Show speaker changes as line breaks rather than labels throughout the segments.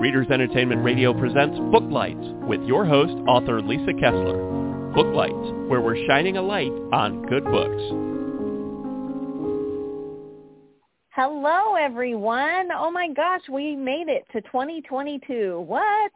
Readers Entertainment Radio presents Booklights with your host, author Lisa Kessler. Booklights, where we're shining a light on good books.
Hello, everyone. Oh my gosh, we made it to 2022. What?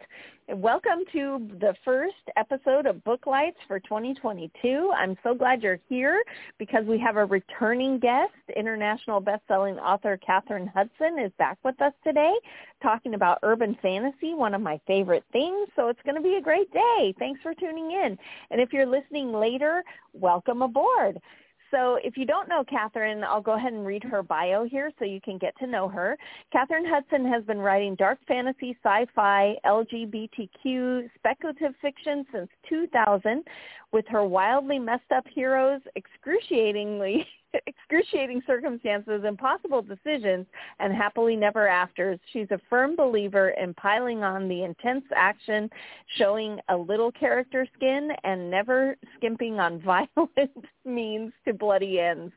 Welcome to the first episode of Booklights for 2022. I'm so glad you're here because we have a returning guest. International best-selling author Kathrin Hutson is back with us today talking about urban fantasy, one of my favorite things. So it's going to be a great day. Thanks for tuning in. And if you're listening later, welcome aboard. So if you don't know Kathrin, I'll go ahead and read her bio here so you can get to know her. Kathrin Hutson has been writing dark fantasy, sci-fi, LGBTQ, speculative fiction since 2000 with her wildly messed up heroes excruciatingly excruciating circumstances, impossible decisions, and happily never afters. She's a firm believer in piling on the intense action, showing a little character skin, and never skimping on violent means to bloody ends.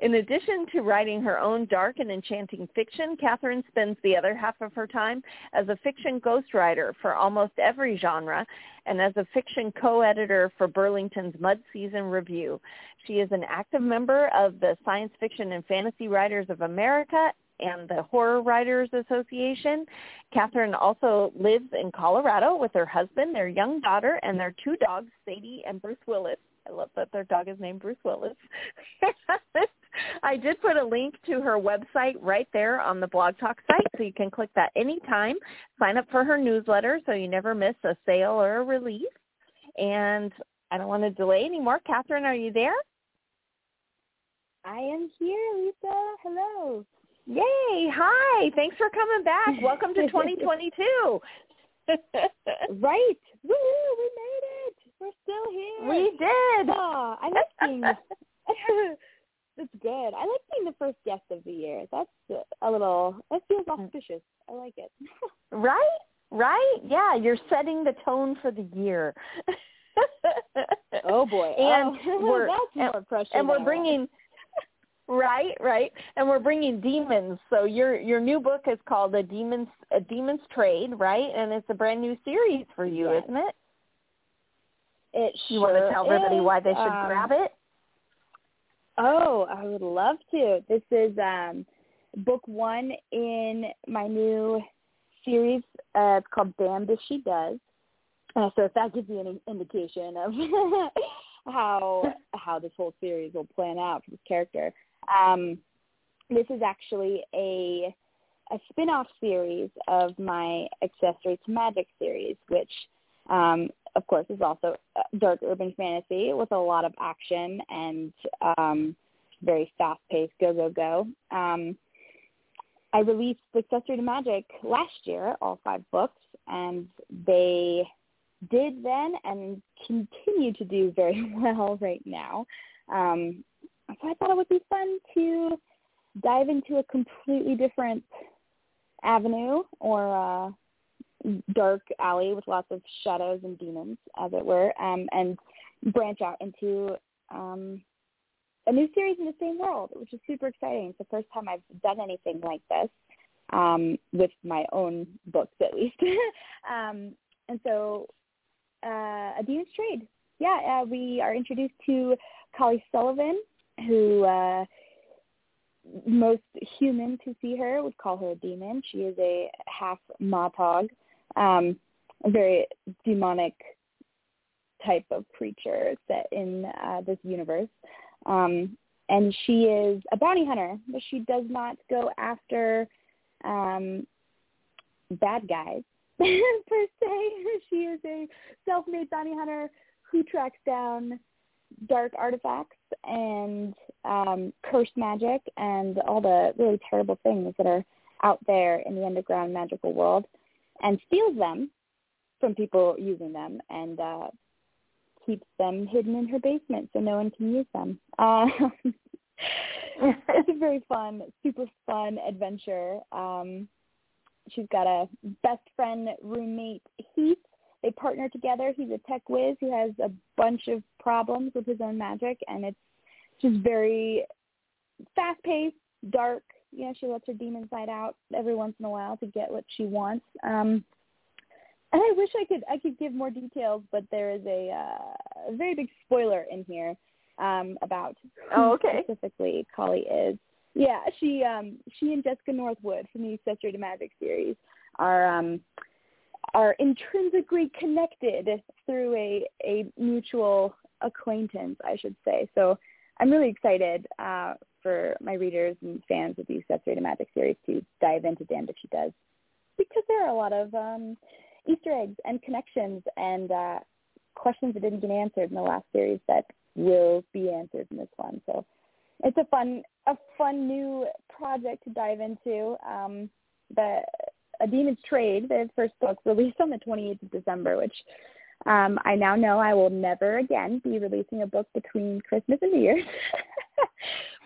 In addition to writing her own dark and enchanting fiction, Kathrin spends the other half of her time as a fiction ghostwriter for almost every genre and as a fiction co-editor for Burlington's Mud Season Review. She is an active member of the Science Fiction and Fantasy Writers of America and the Horror Writers Association. Kathrin also lives in Colorado with her husband, their young daughter, and their two dogs, Sadie and Bruce Willis. I love that their dog is named Bruce Willis. I did put a link to her website right there on the Blog Talk site, so you can click that anytime. Sign up for her newsletter so you never miss a sale or a release. And I don't want to delay anymore. Kathrin, are you there?
I am here, Lisa. Hello.
Yay. Hi. Thanks for coming back. Welcome to 2022.
right. Woo, we made it. We're still here.
We did.
Oh, I like being That's good. I like being the first guest of the year. That's a little that feels auspicious. I like it.
right? Right? Yeah, you're setting the tone for the year.
oh boy.
And
oh,
we're
that's more
and, and we're bringing Right, right, and we're bringing demons. So your your new book is called a demons a demons trade, right? And it's a brand new series for you,
yes.
isn't it?
It
you
sure
want to tell everybody
is.
why they should
um,
grab it?
Oh, I would love to. This is um, book one in my new series. Uh, it's called Damned If She Does. Uh, so if that gives you any indication of how how this whole series will plan out for this character, um, this is actually a a spin-off series of my Accessory to Magic series, which um, of course, is also dark urban fantasy with a lot of action and um, very fast-paced go go go. Um, I released Accessory to Magic last year, all five books, and they did then and continue to do very well right now. Um, so I thought it would be fun to dive into a completely different avenue or uh, dark alley with lots of shadows and demons, as it were, um, and branch out into um, a new series in the same world, which is super exciting. It's the first time I've done anything like this um, with my own books, at least. um, and so, uh, a demon's trade. Yeah, uh, we are introduced to Kali Sullivan, who uh, most human to see her would call her a demon. She is a half Matog, um, a very demonic type of creature set in uh, this universe. Um, and she is a bounty hunter, but she does not go after um, bad guys per se. She is a self-made bounty hunter who tracks down dark artifacts and um, cursed magic and all the really terrible things that are out there in the underground magical world and steals them from people using them and uh, keeps them hidden in her basement so no one can use them. Uh, it's a very fun, super fun adventure. Um, she's got a best friend roommate, Heath. They partner together. He's a tech whiz who has a bunch of problems with his own magic, and it's just very fast-paced, dark, Know, she lets her demon side out every once in a while to get what she wants. Um, and I wish I could I could give more details, but there is a, uh, a very big spoiler in here um, about
oh, okay.
specifically Kali is. Yeah, she um, she and Jessica Northwood from the Accessory to Magic series are um, are intrinsically connected through a a mutual acquaintance, I should say. So I'm really excited uh, for my readers and fans of the Accessory Magic series to dive into Damned If She Does because there are a lot of um, Easter eggs and connections and uh, questions that didn't get answered in the last series that will be answered in this one. So it's a fun a fun new project to dive into. Um, the A Demon's Trade, the first book, released on the 28th of December, which um, I now know I will never again be releasing a book between Christmas and New Year's.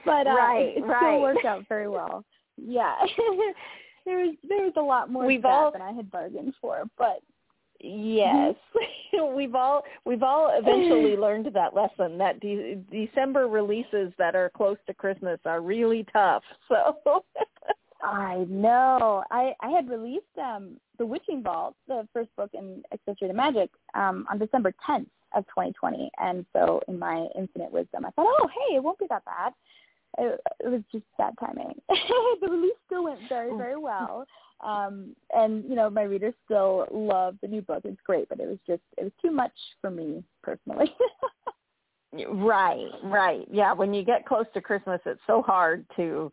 but uh,
right,
it, it
right.
still worked out very well. Yeah. there was there was a lot more
We've all,
than I had bargained for, but
Yes, we've all we've all eventually learned that lesson. That de- December releases that are close to Christmas are really tough. So
I know. I I had released um The Witching Vault, the first book in Accessory to Magic, um on December 10th of 2020, and so in my infinite wisdom, I thought, oh hey, it won't be that bad. It, it was just bad timing. the release still went very very well. Um and you know my readers still love the new book. It's great but it was just it was too much for me personally.
Right right. Yeah when you get close to christmas it's so hard to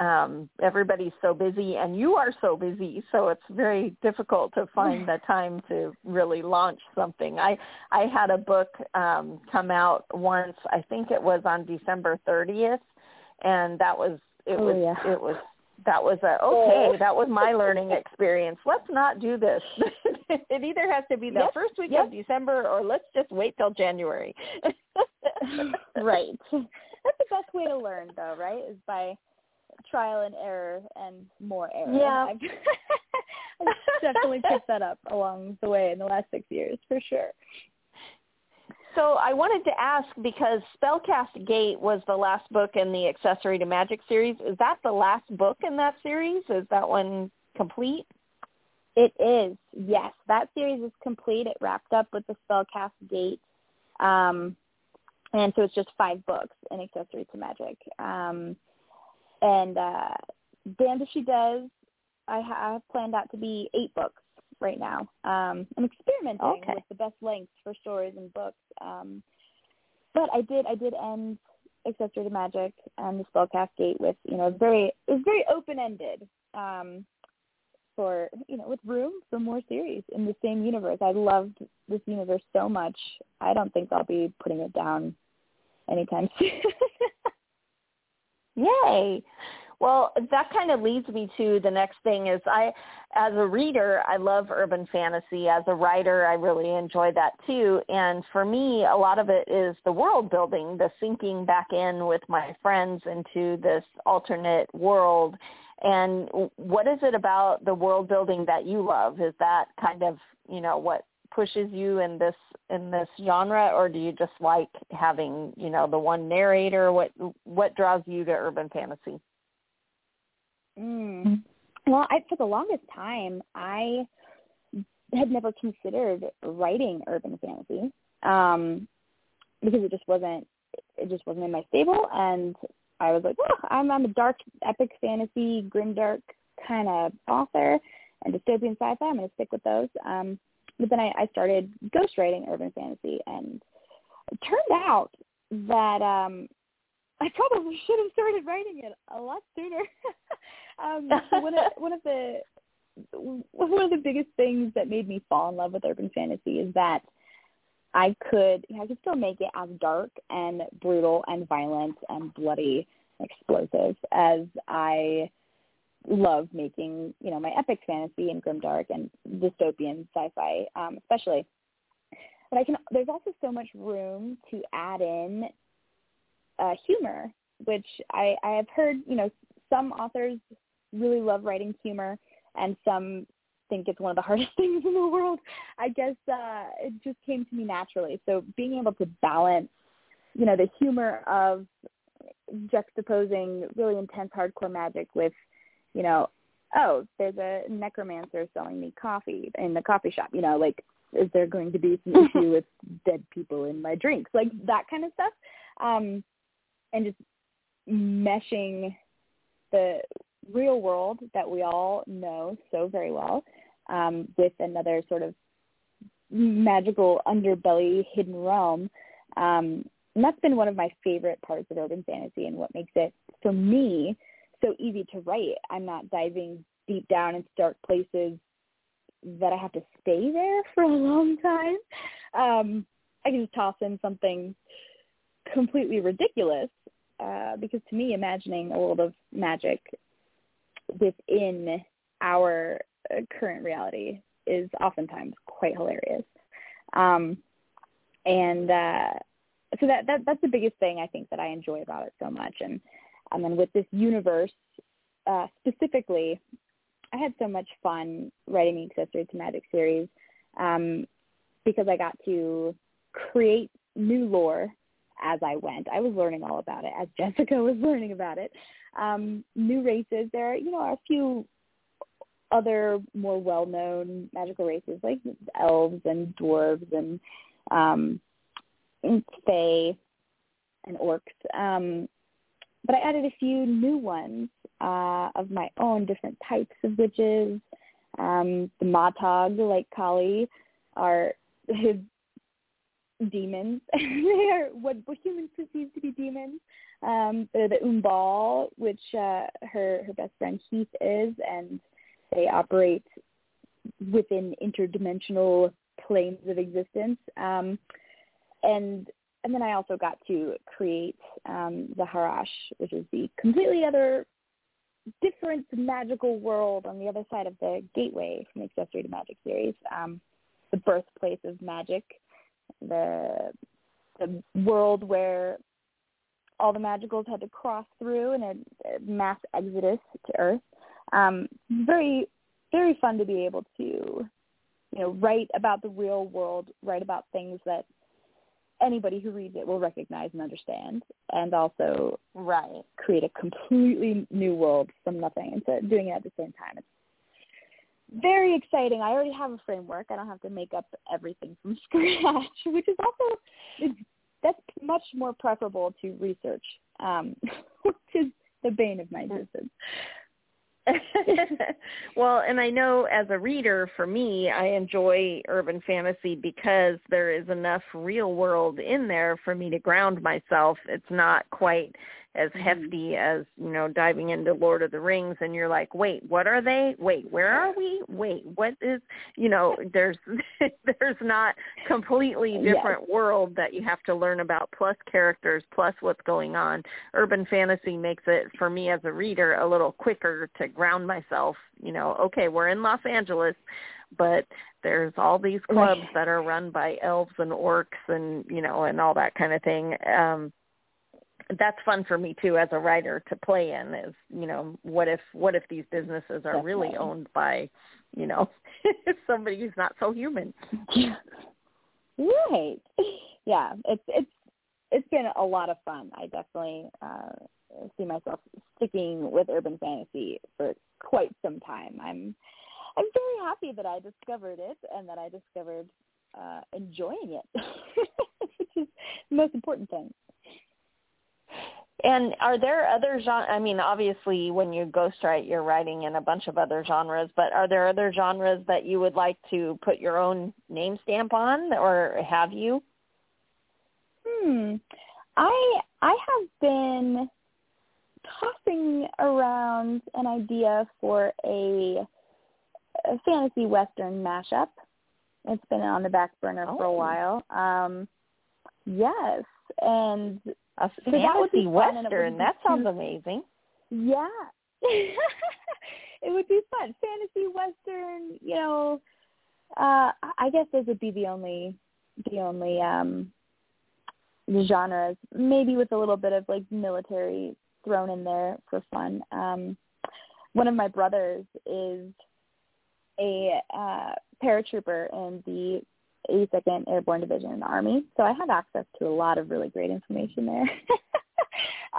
um everybody's so busy and you are so busy so it's very difficult to find the time to really launch something. I i had a book um come out once i think it was on december 30th and that was it
oh,
was
yeah.
it was that was a okay oh. that was my learning experience. Let's not do this. It either has to be the first week of december or let's just wait till january.
Right. That's the best way to learn though right is by trial and error and more error.
Yeah.
I've, I've definitely picked that up along the way in the last six years for sure
so I wanted to ask because Spellcast Gate was the last book in the Accessory to Magic series. Is that the last book in that series? Is that one complete?
It is. Yes, that series is complete. It wrapped up with the Spellcast Gate, um, and so it's just five books in Accessory to Magic. Um, and uh, Damned If She Does, I have planned out to be eight books right now. Um, I'm experimenting
okay.
with the best lengths for stories and books. Um, but I did I did end Accessory to Magic and the Spellcast Gate with you know very it was very open ended um, for you know with room for more series in the same universe. I loved this universe so much. I don't think I'll be putting it down anytime soon.
Yay. Well, that kind of leads me to the next thing is I, as a reader, I love urban fantasy. As a writer, I really enjoy that too. And for me, a lot of it is the world building, the sinking back in with my friends into this alternate world. And what is it about the world building that you love? Is that kind of, you know, what pushes you in this in this genre or do you just like having you know the one narrator what what draws you to urban fantasy
Mm. Well, I, for the longest time, I had never considered writing urban fantasy um, because it just wasn't it just wasn't in my stable, and I was like, well, I'm I'm a dark epic fantasy, grimdark kind of author, and dystopian sci-fi. I'm going to stick with those. Um, but then I, I started ghostwriting urban fantasy, and it turned out that um, I probably should have started writing it a lot sooner. um, one of one of the one of the biggest things that made me fall in love with urban fantasy is that I could I could still make it as dark and brutal and violent and bloody and explosive as I love making, you know, my epic fantasy and grimdark and dystopian sci-fi, um, especially. But I can there's also so much room to add in uh, humor, which I, I have heard, you know, some authors really love writing humor and some think it's one of the hardest things in the world. I guess uh, it just came to me naturally. So being able to balance, you know, the humor of juxtaposing really intense hardcore magic with, you know, oh, there's a necromancer selling me coffee in the coffee shop. You know, like is there going to be some issue with dead people in my drinks? Like that kind of stuff. Um, and just meshing the real world that we all know so very well um, with another sort of magical underbelly hidden realm. Um, and that's been one of my favorite parts of urban fantasy and what makes it, for me, so easy to write. I'm not diving deep down into dark places that I have to stay there for a long time. Um, I can just toss in something completely ridiculous uh, because to me, imagining a world of magic within our uh, current reality is oftentimes quite hilarious. Um, and uh, so that, that that's the biggest thing I think that I enjoy about it so much. And and then with this universe uh, specifically, I had so much fun writing the Accessory to Magic series um, because I got to create new lore as I went. I was learning all about it as Jessica was learning about it. Um, new races. There, are, you know, a few other more well-known magical races like elves and dwarves and um, and fae and orcs. Um, but I added a few new ones uh, of my own, different types of witches. Um, the Matog, like Kali, are demons. they are what, humans perceive to be demons. Um, they're the Umbal, which uh, her her best friend Heath is, and they operate within interdimensional planes of existence. Um, and and then I also got to create um, the Harash, which is the completely other different magical world on the other side of the gateway from the Accessory to Magic series, um, the birthplace of magic, the the world where all the magicals had to cross through in a, a mass exodus to Earth. Um, very, very fun to be able to, you know, write about the real world, write about things that anybody who reads it will recognize and understand, and also
right
create a completely new world from nothing. And so doing it at the same time, it's very exciting. I already have a framework. I don't have to make up everything from scratch, which is also that's much more preferable to research, um, which is the bane of my existence.
well, and I know as a reader, for me, I enjoy urban fantasy because there is enough real world in there for me to ground myself. It's not quite as mm-hmm. hefty as you know diving into Lord of the Rings, and you're like, wait, what are they? Wait, where are we? Wait, what is? You know, there's there's not completely different yes. world that you have to learn about, plus characters, plus what's going on. Urban fantasy makes it for me as a reader a little quicker to ground myself. You know, okay, we're in Los Angeles but there's all these clubs that are run by elves and orcs and you know and all that kind of thing um that's fun for me too as a writer to play in is you know what if what if these businesses are Definitely. really owned by you know somebody who's not so human.
Right. Yeah it's it's it's been a lot of fun. I definitely uh see myself sticking with urban fantasy for quite some time. I'm i'm very happy that i discovered it and that i discovered uh enjoying it which is the most important thing
and are there other genres? I mean, obviously, when you ghostwrite, you're writing in a bunch of other genres. But are there other genres that you would like to put your own name stamp on, or have you?
Hmm. I I have been tossing around an idea for a, a fantasy western mashup. It's been on the back burner oh. for a oh. while. Um, yes, and
a so fantasy western. That sounds too, amazing.
Yeah. it would be fun. Fantasy western, you know, uh I guess those would be the only the only um genres. Maybe with a little bit of like military thrown in there for fun. Um one of my brothers is a uh paratrooper in the 82nd Airborne Division in the Army. So I have access to a lot of really great information there.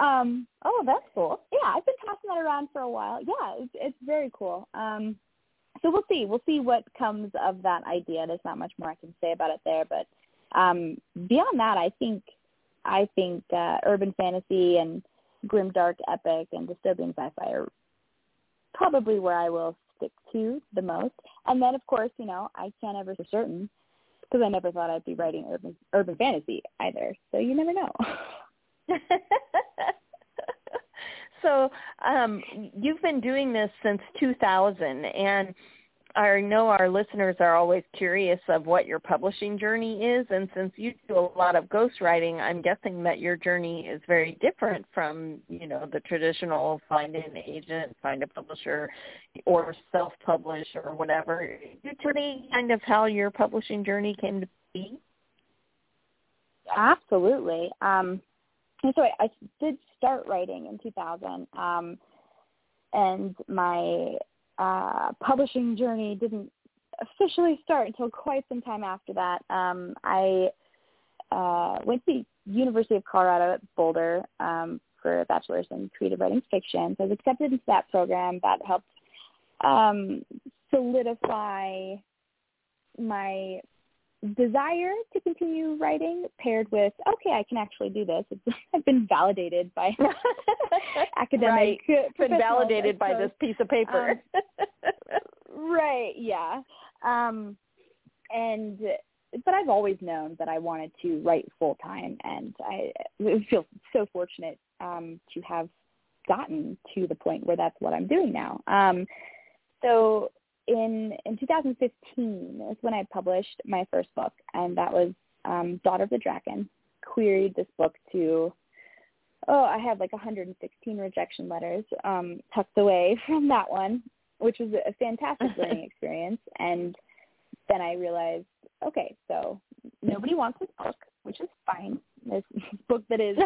um,
oh, that's cool.
Yeah, I've been tossing that around for a while. Yeah, it's, it's very cool. Um, so we'll see. We'll see what comes of that idea. There's not much more I can say about it there, but um, beyond that, I think I think uh, urban fantasy and grim dark epic and dystopian sci-fi are probably where I will stick to the most. And then, of course, you know, I can't ever for certain because I never thought I'd be writing urban urban fantasy either. So you never know.
so um, you've been doing this since 2000, and I know our listeners are always curious of what your publishing journey is, and since you do a lot of ghostwriting, I'm guessing that your journey is very different from, you know, the traditional find an agent, find a publisher, or self-publish or whatever. Could you tell me kind of how your publishing journey came to be?
Absolutely. Um, so I, I did start writing in 2000, um, and my uh, publishing journey didn't officially start until quite some time after that. Um, I uh, went to University of Colorado at Boulder um, for a bachelor's in creative writing fiction. So I was accepted into that program. That helped um, solidify my desire to continue writing paired with okay i can actually do this. It's i've been validated by academic
right. been validated by this piece of paper.
Um, right yeah. Um and but i've always known that i wanted to write full time and i feel so fortunate um to have gotten to the point where that's what i'm doing now. Um so in in 2015 is when I published my first book, and that was um, Daughter of the Dragon. Queried this book to oh, I had like 116 rejection letters um, tucked away from that one, which was a fantastic learning experience. And then I realized, okay, so nobody wants this book, which is fine. This book that is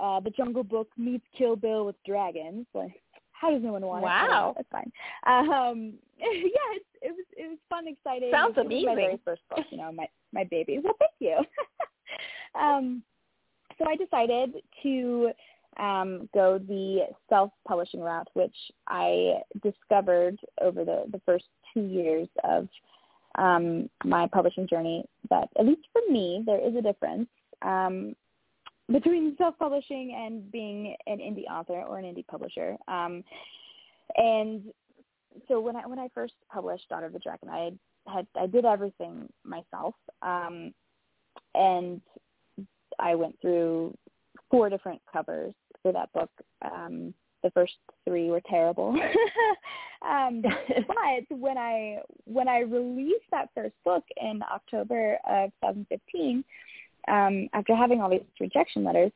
uh, the Jungle Book meets Kill Bill with dragons. Like, how does no one want
wow.
it? Wow, that's fine. Um, yeah, it, it was it was fun, exciting.
Sounds
it
amazing.
my very first book, you know, my my baby. Well, thank you. um, so I decided to um, go the self-publishing route, which I discovered over the the first two years of um, my publishing journey. That at least for me, there is a difference. Um, between self-publishing and being an indie author or an indie publisher. Um, and so when I when I first published Daughter of the Dragon, I had I did everything myself, um, and I went through four different covers for that book. Um, the first three were terrible, um, but when I when I released that first book in October of 2015 um, after having all these rejection letters,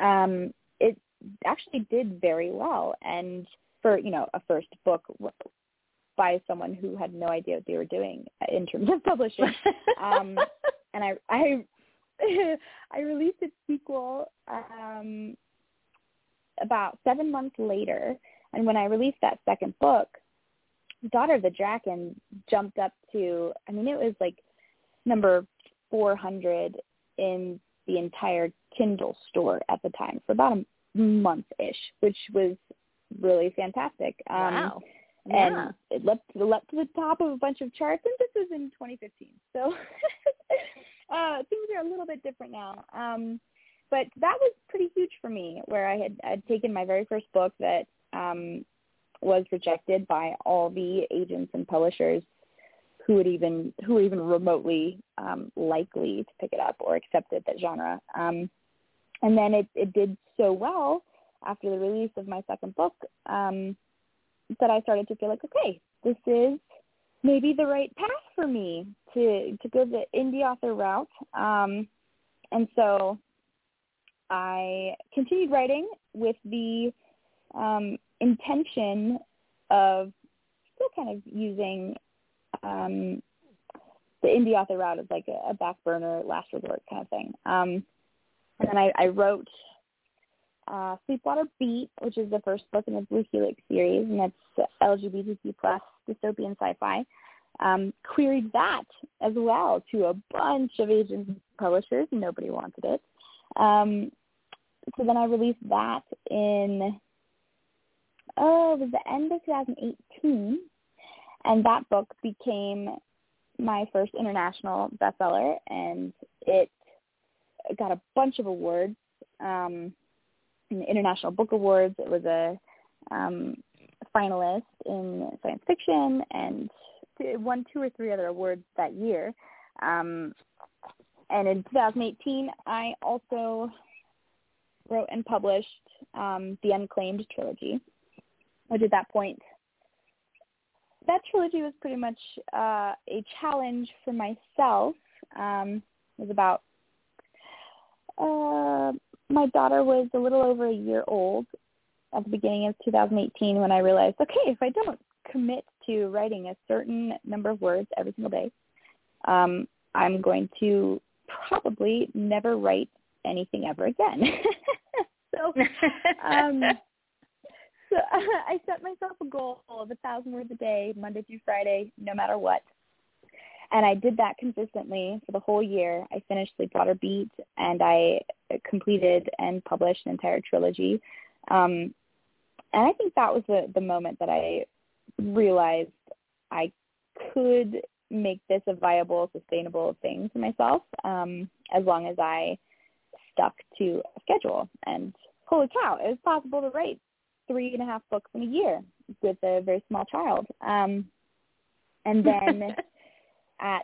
um, it actually did very well. And for you know a first book by someone who had no idea what they were doing in terms of publishing, um, and I I I released its sequel um, about seven months later. And when I released that second book, Daughter of the Dragon jumped up to, I mean, it was like number 400 in the entire Kindle store at the time for about a month-ish, which was really fantastic.
Um, wow.
Yeah. And it leapt, it leapt to the top of a bunch of charts, and this was in 2015. So uh, things are a little bit different now. Um, but that was pretty huge for me, where I had I'd taken my very first book that um, was rejected by all the agents and publishers who would even who were even remotely um, likely to pick it up or accept it that genre. Um, and then it, it did so well after the release of my second book um, that I started to feel like, okay, this is maybe the right path for me to to go the indie author route. Um, and so I continued writing with the um, intention of still kind of using um, the indie author route is like a, back burner, last resort kind of thing. Um, and then I, I wrote uh, Sleepwater Beat, which is the first book in the Blue Helix series, and that's LGBTQ plus dystopian sci-fi. Um, queried that as well to a bunch of agents and publishers. Nobody wanted it. Um, so then I released that in oh, it was the end of 2018, and that book became my first international bestseller, and it got a bunch of awards, um, International Book Awards. It was a um, finalist in science fiction and won two or three other awards that year. Um, and in 2018, I also wrote and published um, the Unclaimed trilogy, which at that point, that trilogy was pretty much uh, a challenge for myself. Um, it was about uh, my daughter was a little over a year old at the beginning of 2018 when I realized, okay, if I don't commit to writing a certain number of words every single day, um, I'm going to probably never write anything ever again. so, um, so I set myself a goal of a thousand words a day, Monday through Friday, no matter what. And I did that consistently for the whole year. I finished Sleepwater Beat, and I completed and published an entire trilogy. Um, and I think that was the the moment that I realized I could make this a viable, sustainable thing for myself, um, as long as I stuck to a schedule. And holy cow, it was possible to write three and a half books in a year with a very small child. Um, and then at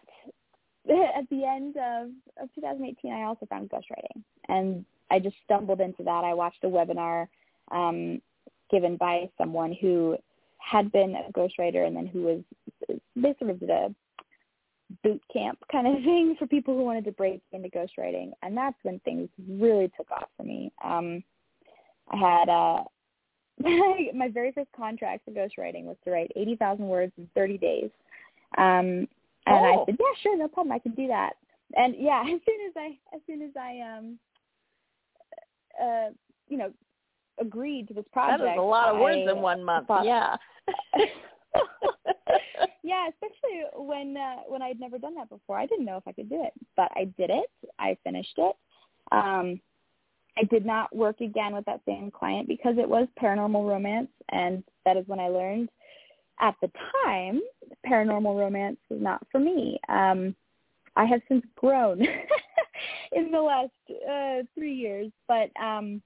at the end of, of 2018, I also found ghostwriting, and I just stumbled into that. I watched a webinar um, given by someone who had been a ghostwriter and then who was they sort of did a boot camp kind of thing for people who wanted to break into ghostwriting, and that's when things really took off for me. Um, I had uh, my very first contract for ghostwriting was to write 80,000 words in 30 days. Um, and oh. I said, yeah, sure, no problem. I can do that. And yeah, as soon as I, as soon as I, um, uh, you know, agreed to this project.
That is a lot of words in one month.
Thought,
yeah.
yeah, especially when uh, when I'd never done that before. I didn't know if I could do it, but I did it. I finished it. Um, I did not work again with that same client because it was paranormal romance, and that is when I learned at the time paranormal romance was not for me. Um, I have since grown in the last uh, three years, but um,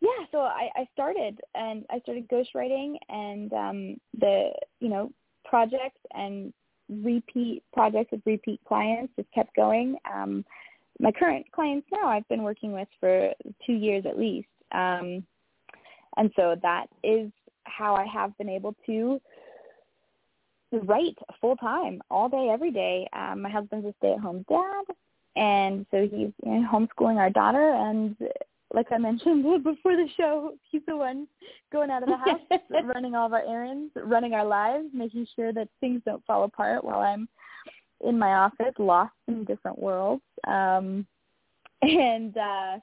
yeah, so I, I started and I started ghostwriting and um, the you know projects and repeat projects with repeat clients just kept going. Um, my current clients now I've been working with for two years at least, um, and so that is how I have been able to write full time all day every day. Um, my husband's a stay at home dad, and so he's you know, homeschooling our daughter and like I mentioned before the show, he's the one going out of the house, running all of our errands, running our lives, making sure that things don't fall apart while I'm in my office, lost in different worlds. Um, and uh,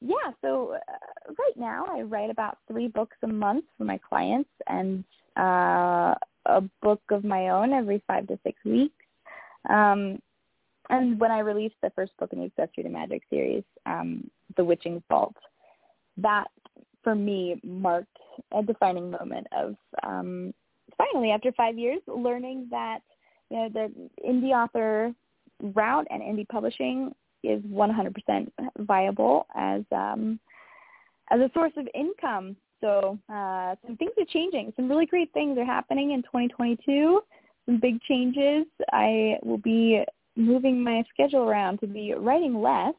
yeah, so uh, right now I write about three books a month for my clients and uh, a book of my own every five to six weeks. Um, and when I released the first book in the Accessory to Magic series, um, The Witching Vault, that for me marked a defining moment of um, finally, after five years, learning that you know the indie author route and indie publishing is 100% viable as um, as a source of income. So uh, some things are changing. Some really great things are happening in 2022. Some big changes. I will be moving my schedule around to be writing less,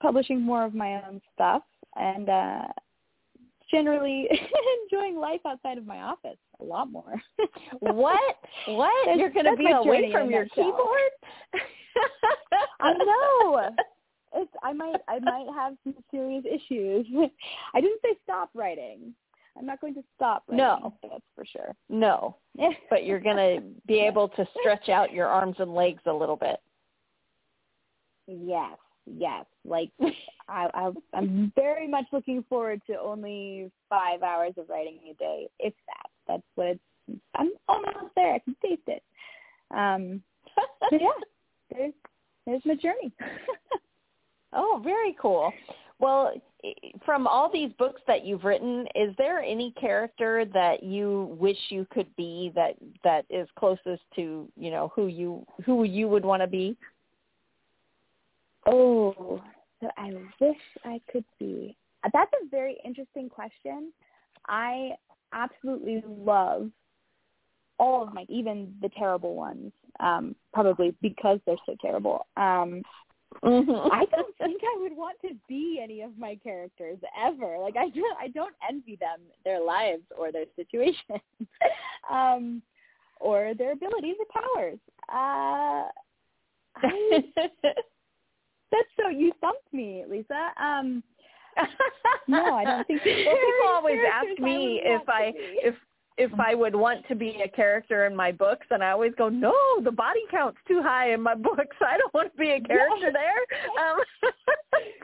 publishing more of my own stuff, and uh, generally enjoying life outside of my office a lot more.
what? What? You're going to be away from your keyboard?
I know. It's I might I might have some serious issues. I didn't say stop writing. I'm not going to stop writing.
No,
that's for sure.
No, but you're going to be able to stretch out your arms and legs a little bit.
Yes, yes. Like I, I, I'm very much looking forward to only five hours of writing a day, if that. That's what it's. I'm almost there. I can taste it. Um, yeah, there's there's my journey.
oh, very cool. Well, from all these books that you've written, is there any character that you wish you could be that that is closest to you know who you who you would want to be?
Oh, that I wish I could be. That's a very interesting question. I absolutely love all of my, even the terrible ones, um, probably because they're so terrible. Um, Mm-hmm. I don't think I would want to be any of my characters ever. Like I don't I don't envy them their lives or their situations. um or their abilities or powers. Uh I, that's so you stumped me, Lisa. Um no, I don't think
well, people always ask me if I if if I would want to be a character in my books, and I always go, no, the body count's too high in my books. I don't want to be a character there. Um,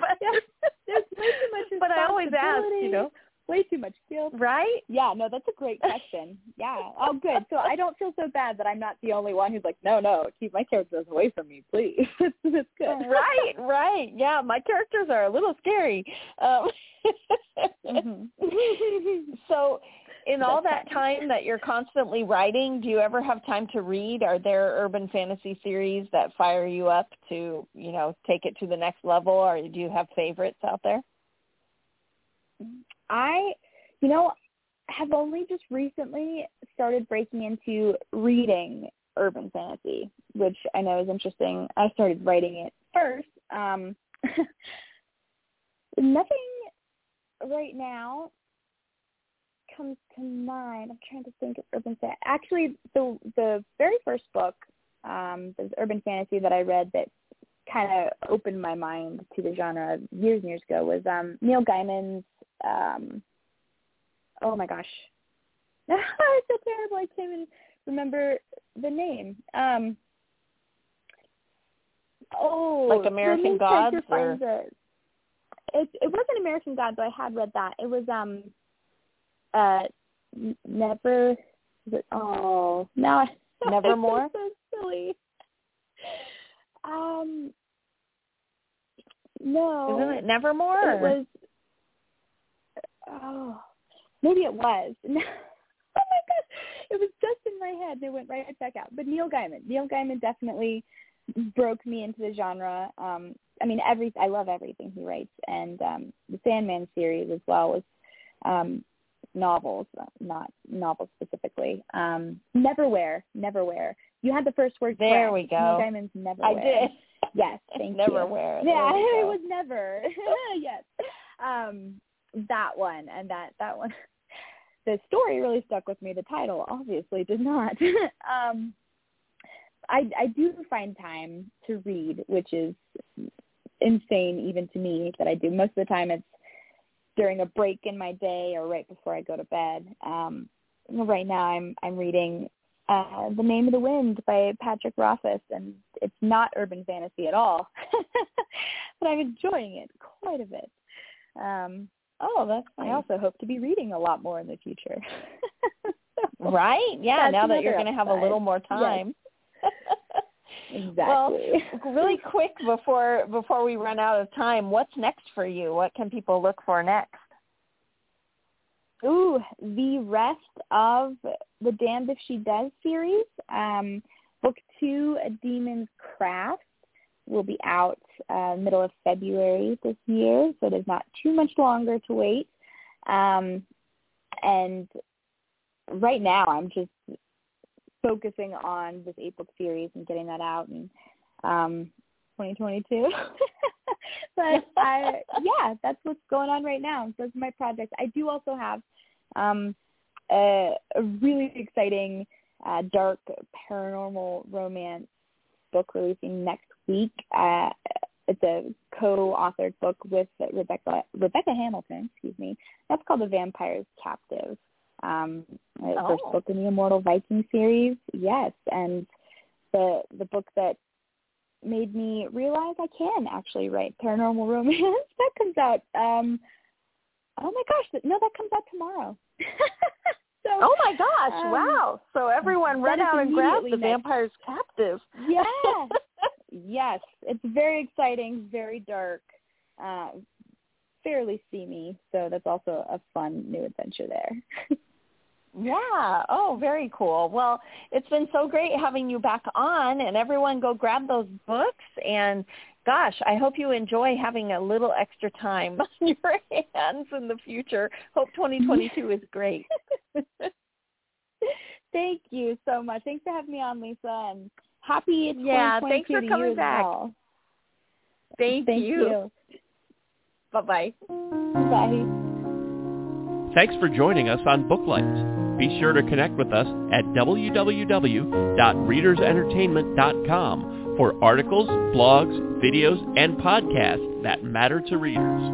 but,
There's way too much
But I always ask, you know,
way too much guilt.
Right?
Yeah, no, that's a great question. yeah. Oh, good. So I don't feel so bad that I'm not the only one who's like, no, no, keep my characters away from me, please. that's good.
Right, right. Yeah, my characters are a little scary. Um,
mm-hmm.
so in all that time that you're constantly writing, do you ever have time to read? Are there urban fantasy series that fire you up to, you know, take it to the next level or do you have favorites out there?
I, you know, have only just recently started breaking into reading urban fantasy, which I know is interesting. I started writing it first. Um, nothing right now comes to mind. I'm trying to think of urban fantasy. Actually, the the very first book, um, the urban fantasy that I read that kind of opened my mind to the genre years and years ago was um, Neil Gaiman's. Um, oh my gosh, it's so terrible. I can't even remember the name. Um, oh,
like American Gods, or
it, it it wasn't American Gods. But I had read that. It was um uh never oh now
Nevermore.
so silly. Um no.
Isn't it Nevermore?
It was oh maybe it was. oh my god. It was just in my head and it went right back out. But Neil Gaiman. Neil Gaiman definitely broke me into the genre. Um I mean every I love everything he writes and um the Sandman series as well was um novels, not novels specifically. Um, Neverwhere, Neverwhere. You had the first word.
There
correct.
we go.
Neil Gaiman's Neverwhere.
I did.
Yes, thank
Neverwhere.
you. Neverwhere. Yeah, it was never. yes, um, that one and that that one. The story really stuck with me. The title obviously did not. um, I I do find time to read, which is insane even to me that I do. Most of the time it's during a break in my day or right before I go to bed. Um, right now, I'm I'm reading uh, The Name of the Wind by Patrick Rothfuss, and it's not urban fantasy at all, but I'm enjoying it quite a bit. Um,
oh, that's
I also hope to be reading a lot more in the future.
right? Yeah. Now that you're going to have a little more time.
Yes. Exactly.
Well, really quick before before we run out of time, what's next for you? What can people look for next?
Ooh, the rest of the Damned If She Does series. Um, book two, A Demon's Craft, will be out uh, middle of February this year, so there's not too much longer to wait. Um, and right now, I'm just focusing on this eight book series and getting that out in um 2022 but i yeah that's what's going on right now. Those are my projects. I do also have um a, a really exciting uh dark paranormal romance book releasing next week uh it's a co-authored book with Rebecca Rebecca Hamilton, excuse me. That's called The Vampire's Captive um,
oh.
first book in the Immortal Viking series. Yes, and the the book that made me realize I can actually write paranormal romance. that comes out. Um, oh my gosh! No, that comes out tomorrow. so,
oh my gosh!
Um,
wow! So everyone run out and grab the. Vampire's Captive.
Yeah. Yes, it's very exciting, very dark. Uh, fairly see me. So that's also a fun new adventure there.
Yeah. Oh, very cool. Well, it's been so great having you back on and everyone go grab those books and gosh, I hope you enjoy having a little extra time on your hands in the future. Hope 2022 is great.
Thank you so much. Thanks for having me on, Lisa, and happy
yeah, thanks for coming back.
Well.
Thank,
Thank
you.
you.
Bye-bye.
Bye.
Thanks for joining us on Booklights. Be sure to connect with us at www.readersentertainment.com for articles, blogs, videos, and podcasts that matter to readers.